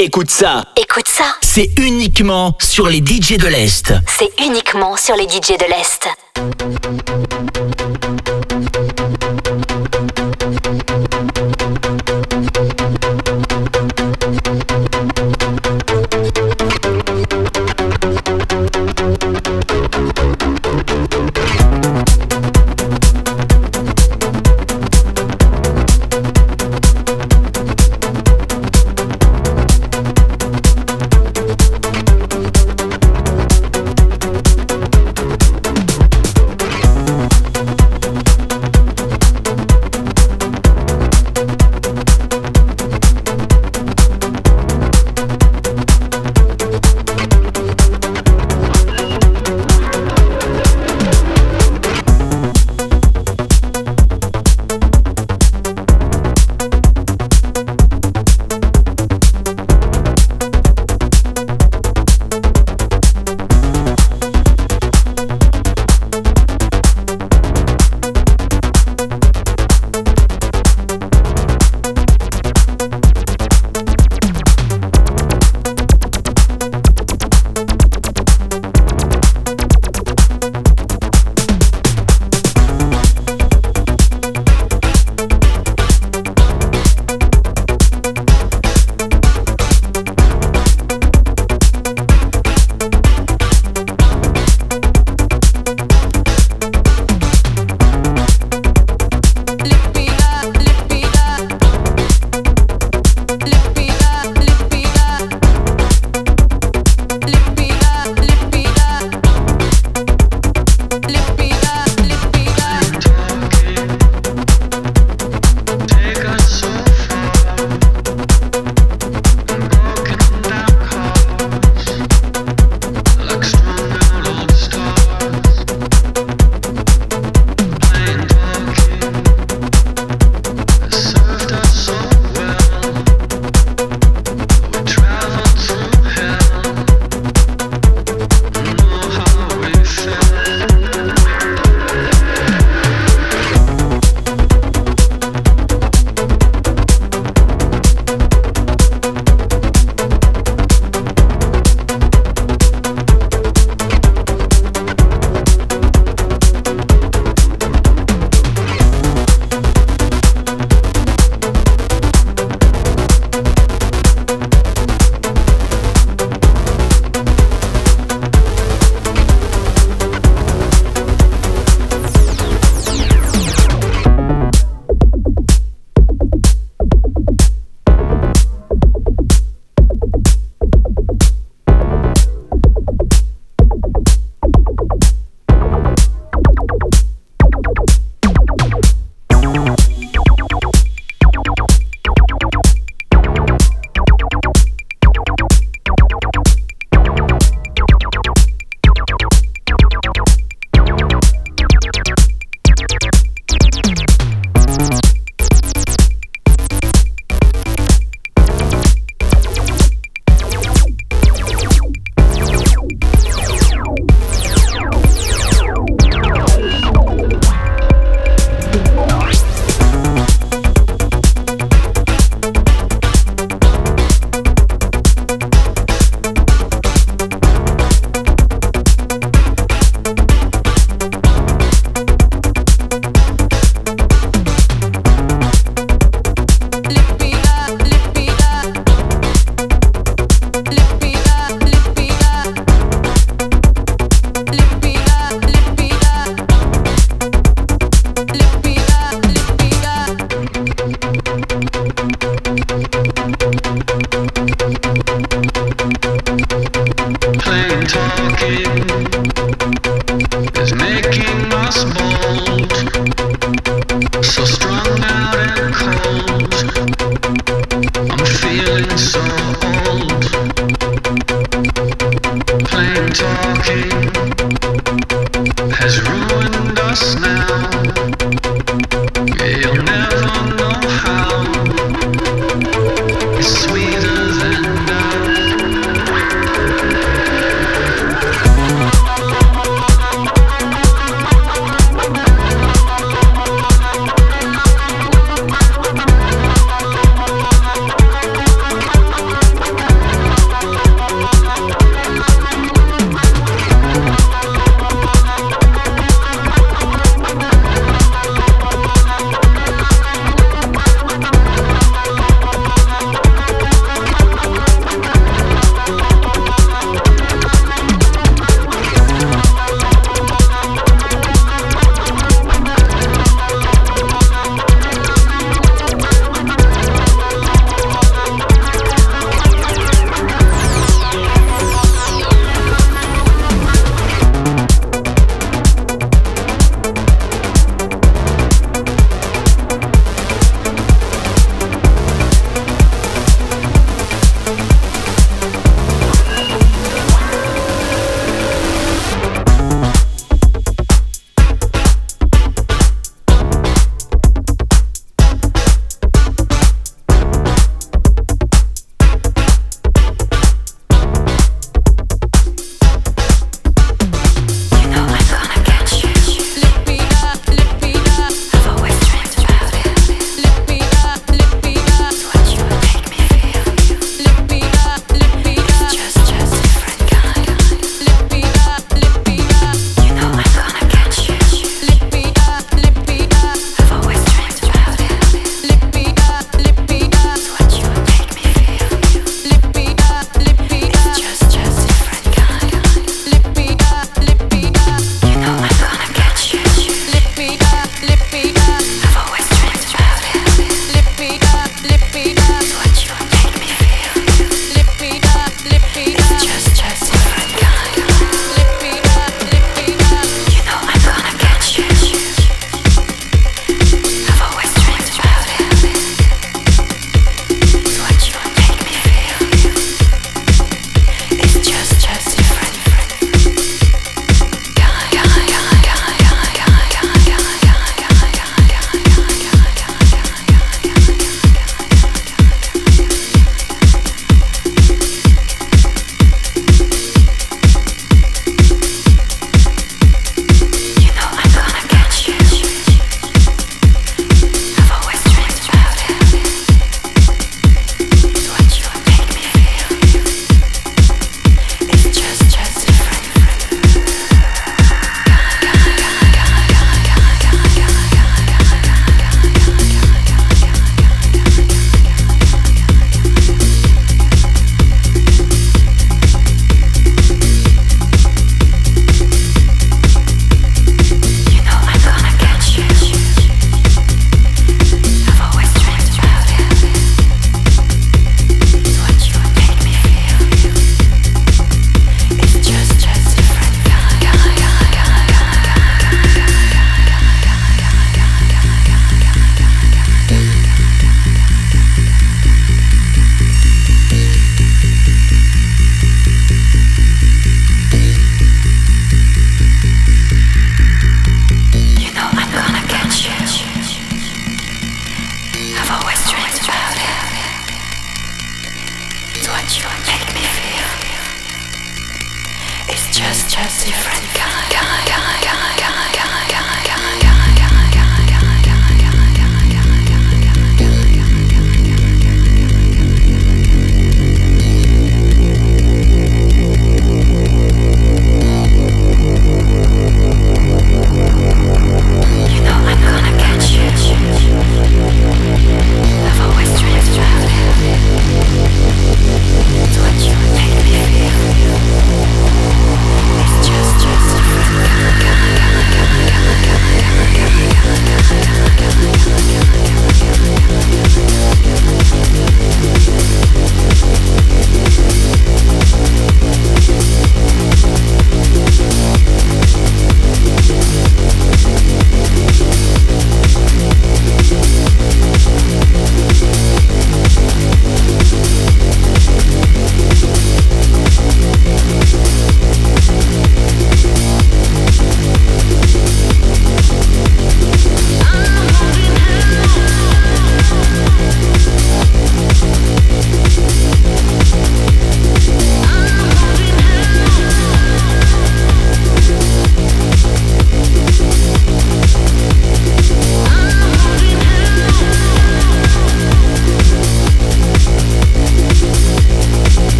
Écoute ça. Écoute ça. C'est uniquement sur les DJ de l'Est. C'est uniquement sur les DJ de l'Est.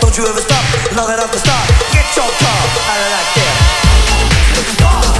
Don't you ever stop, now that I'm the star Get your car. Out of that. there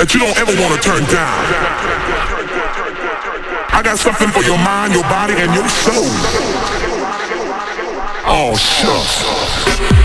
that you don't ever want to turn down. I got something for your mind, your body, and your soul. Oh, shucks.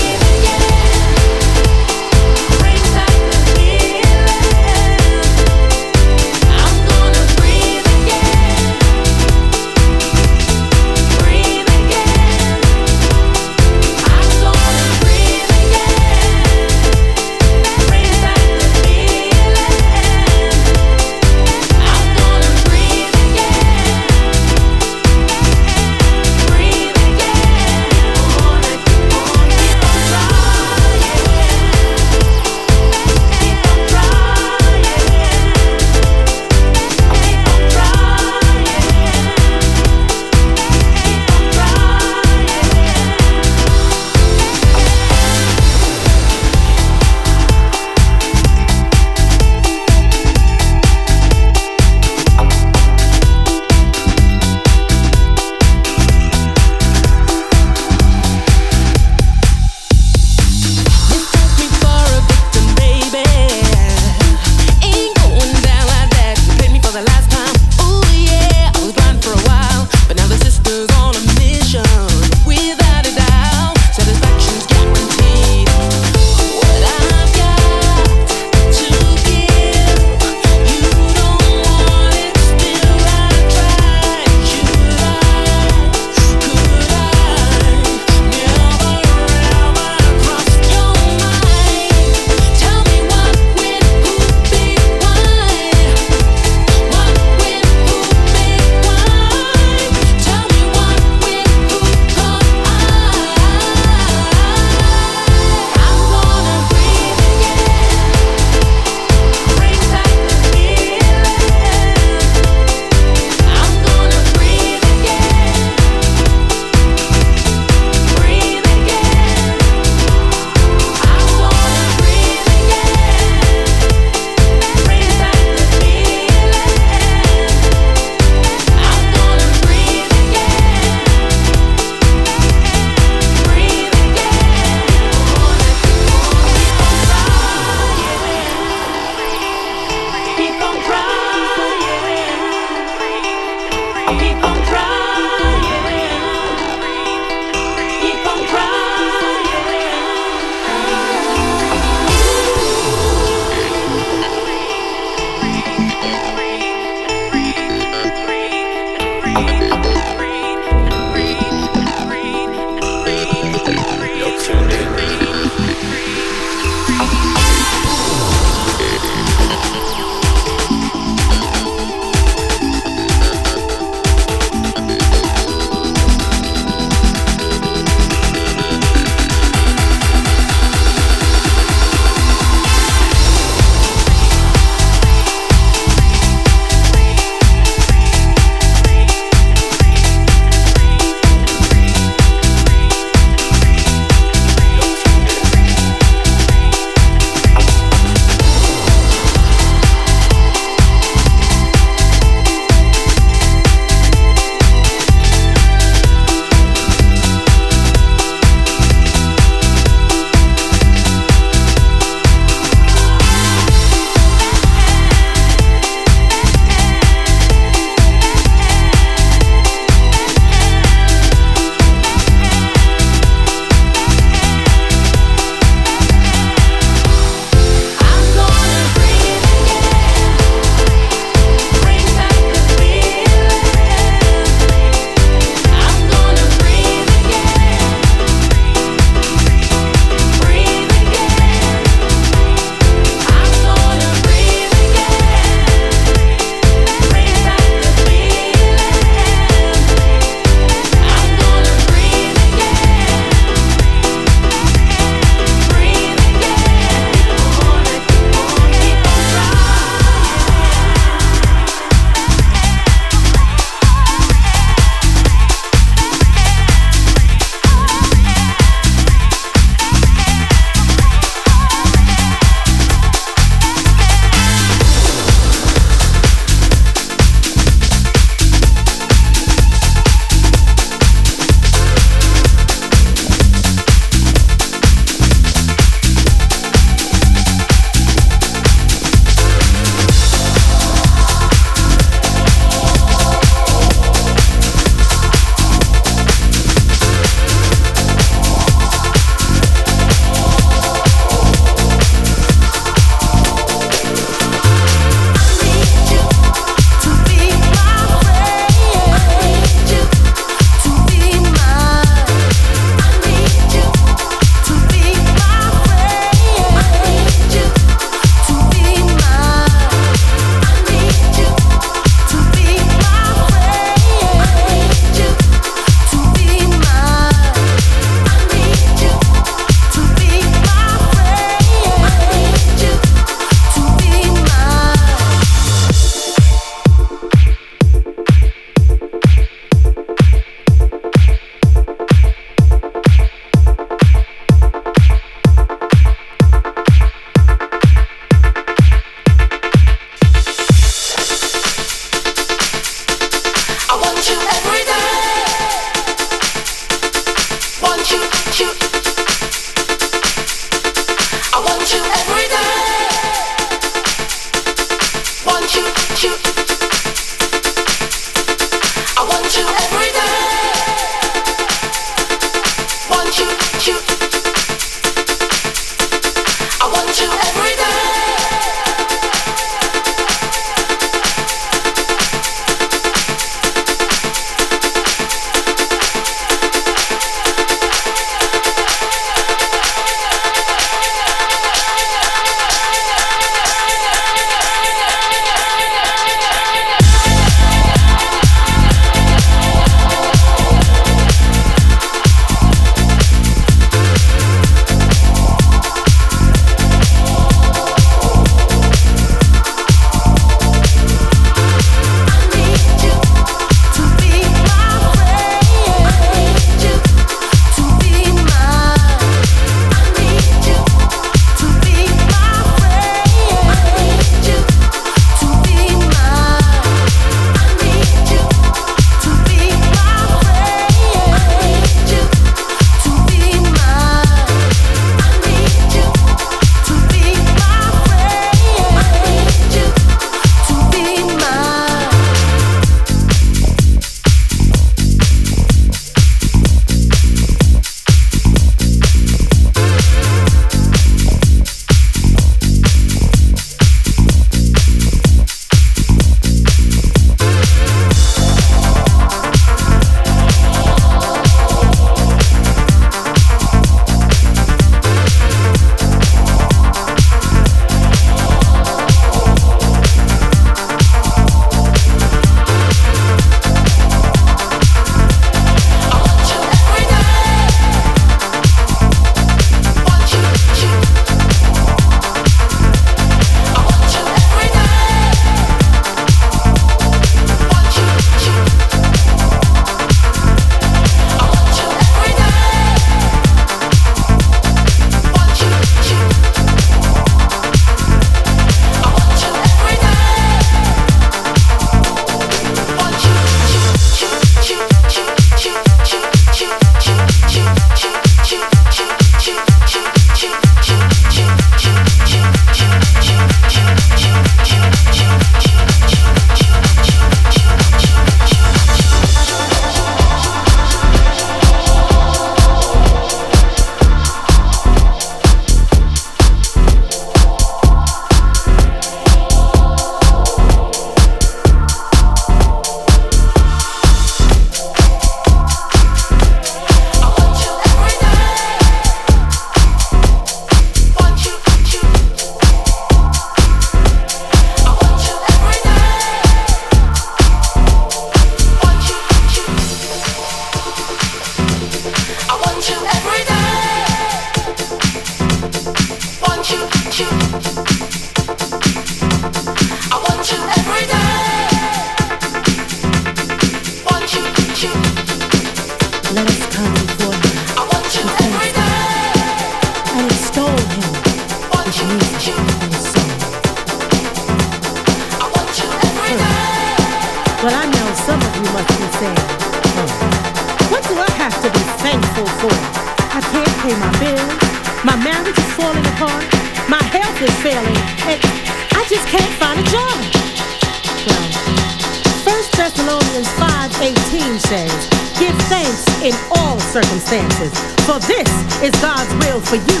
circumstances. For this is God's will for you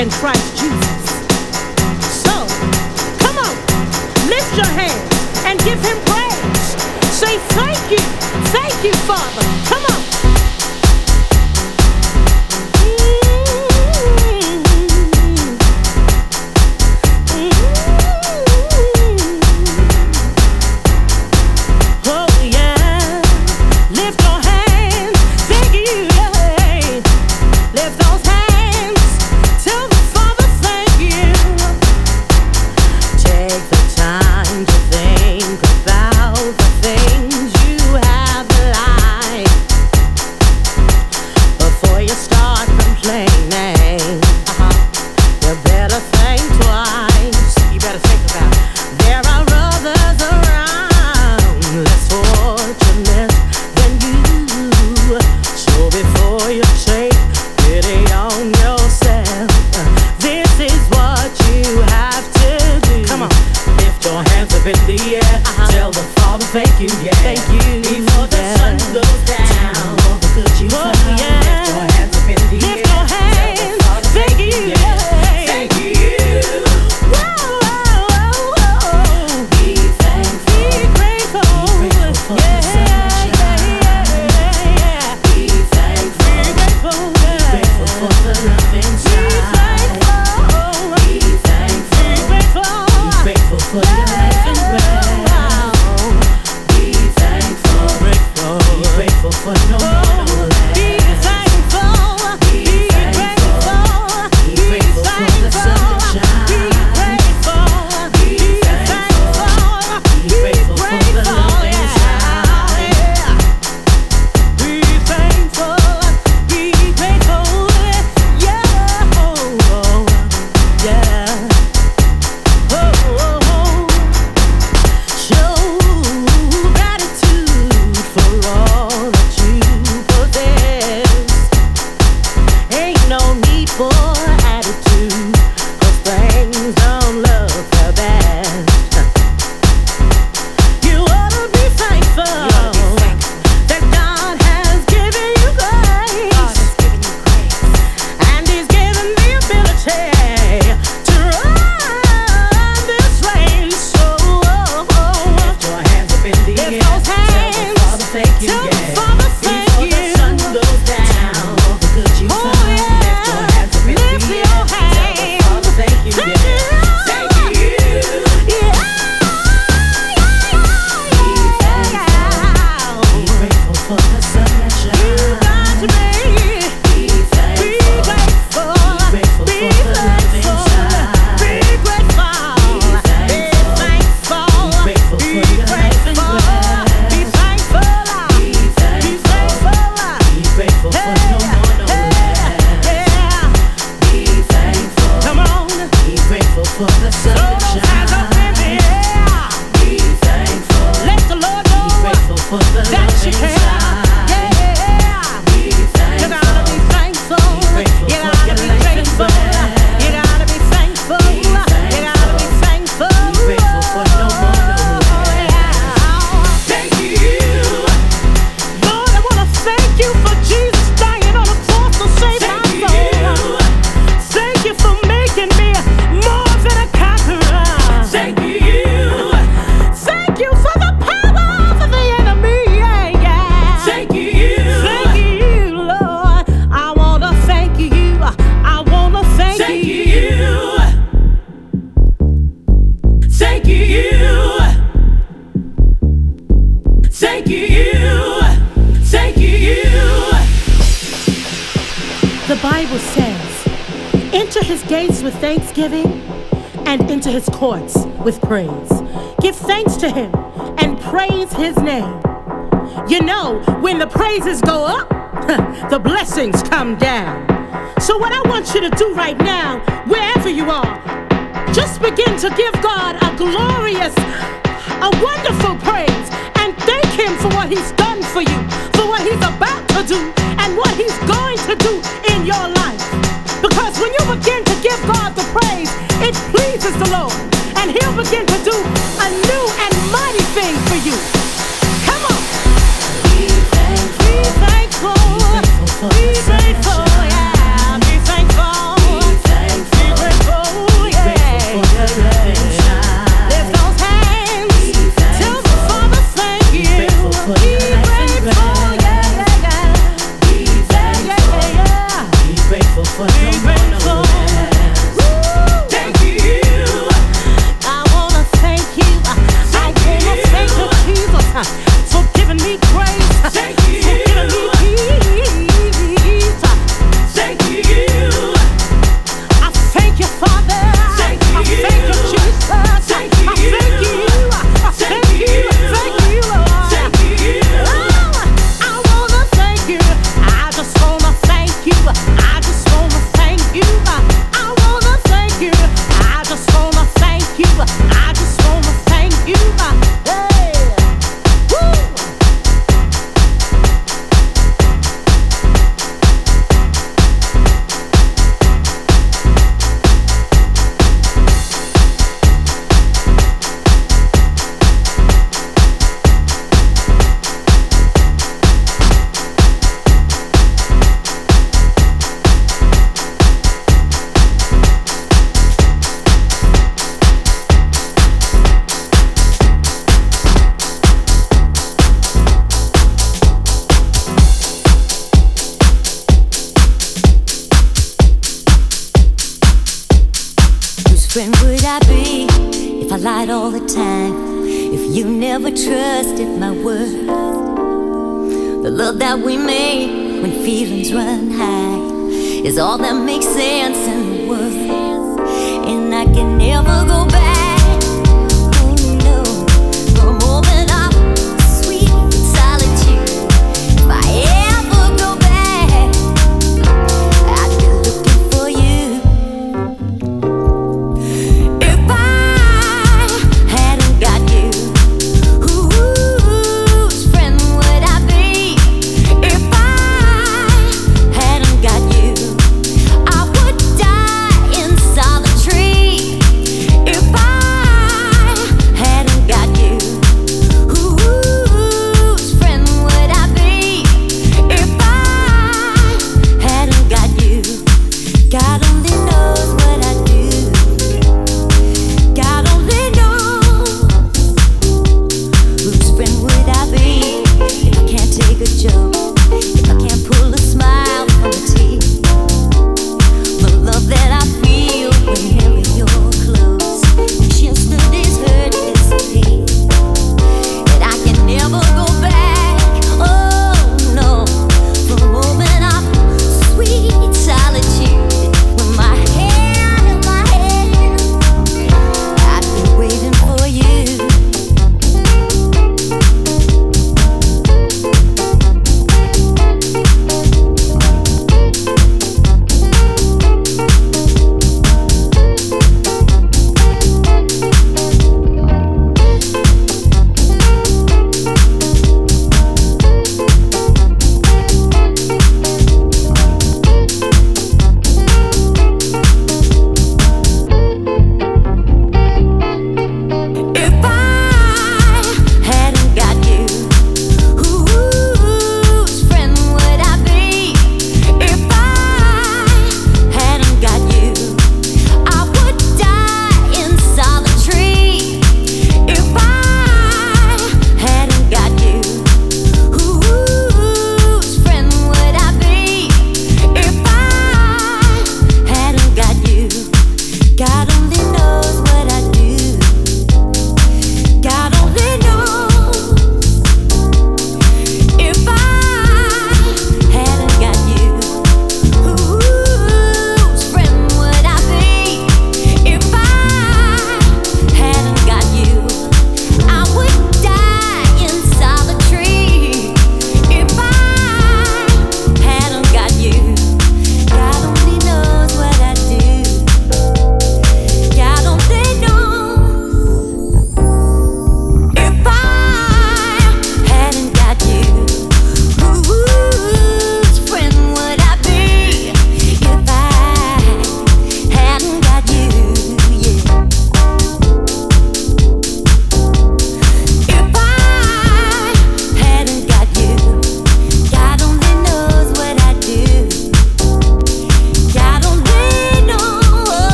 in Christ Jesus. So, come on, lift your hands and give him praise. Say thank you, thank you, Father. Come on.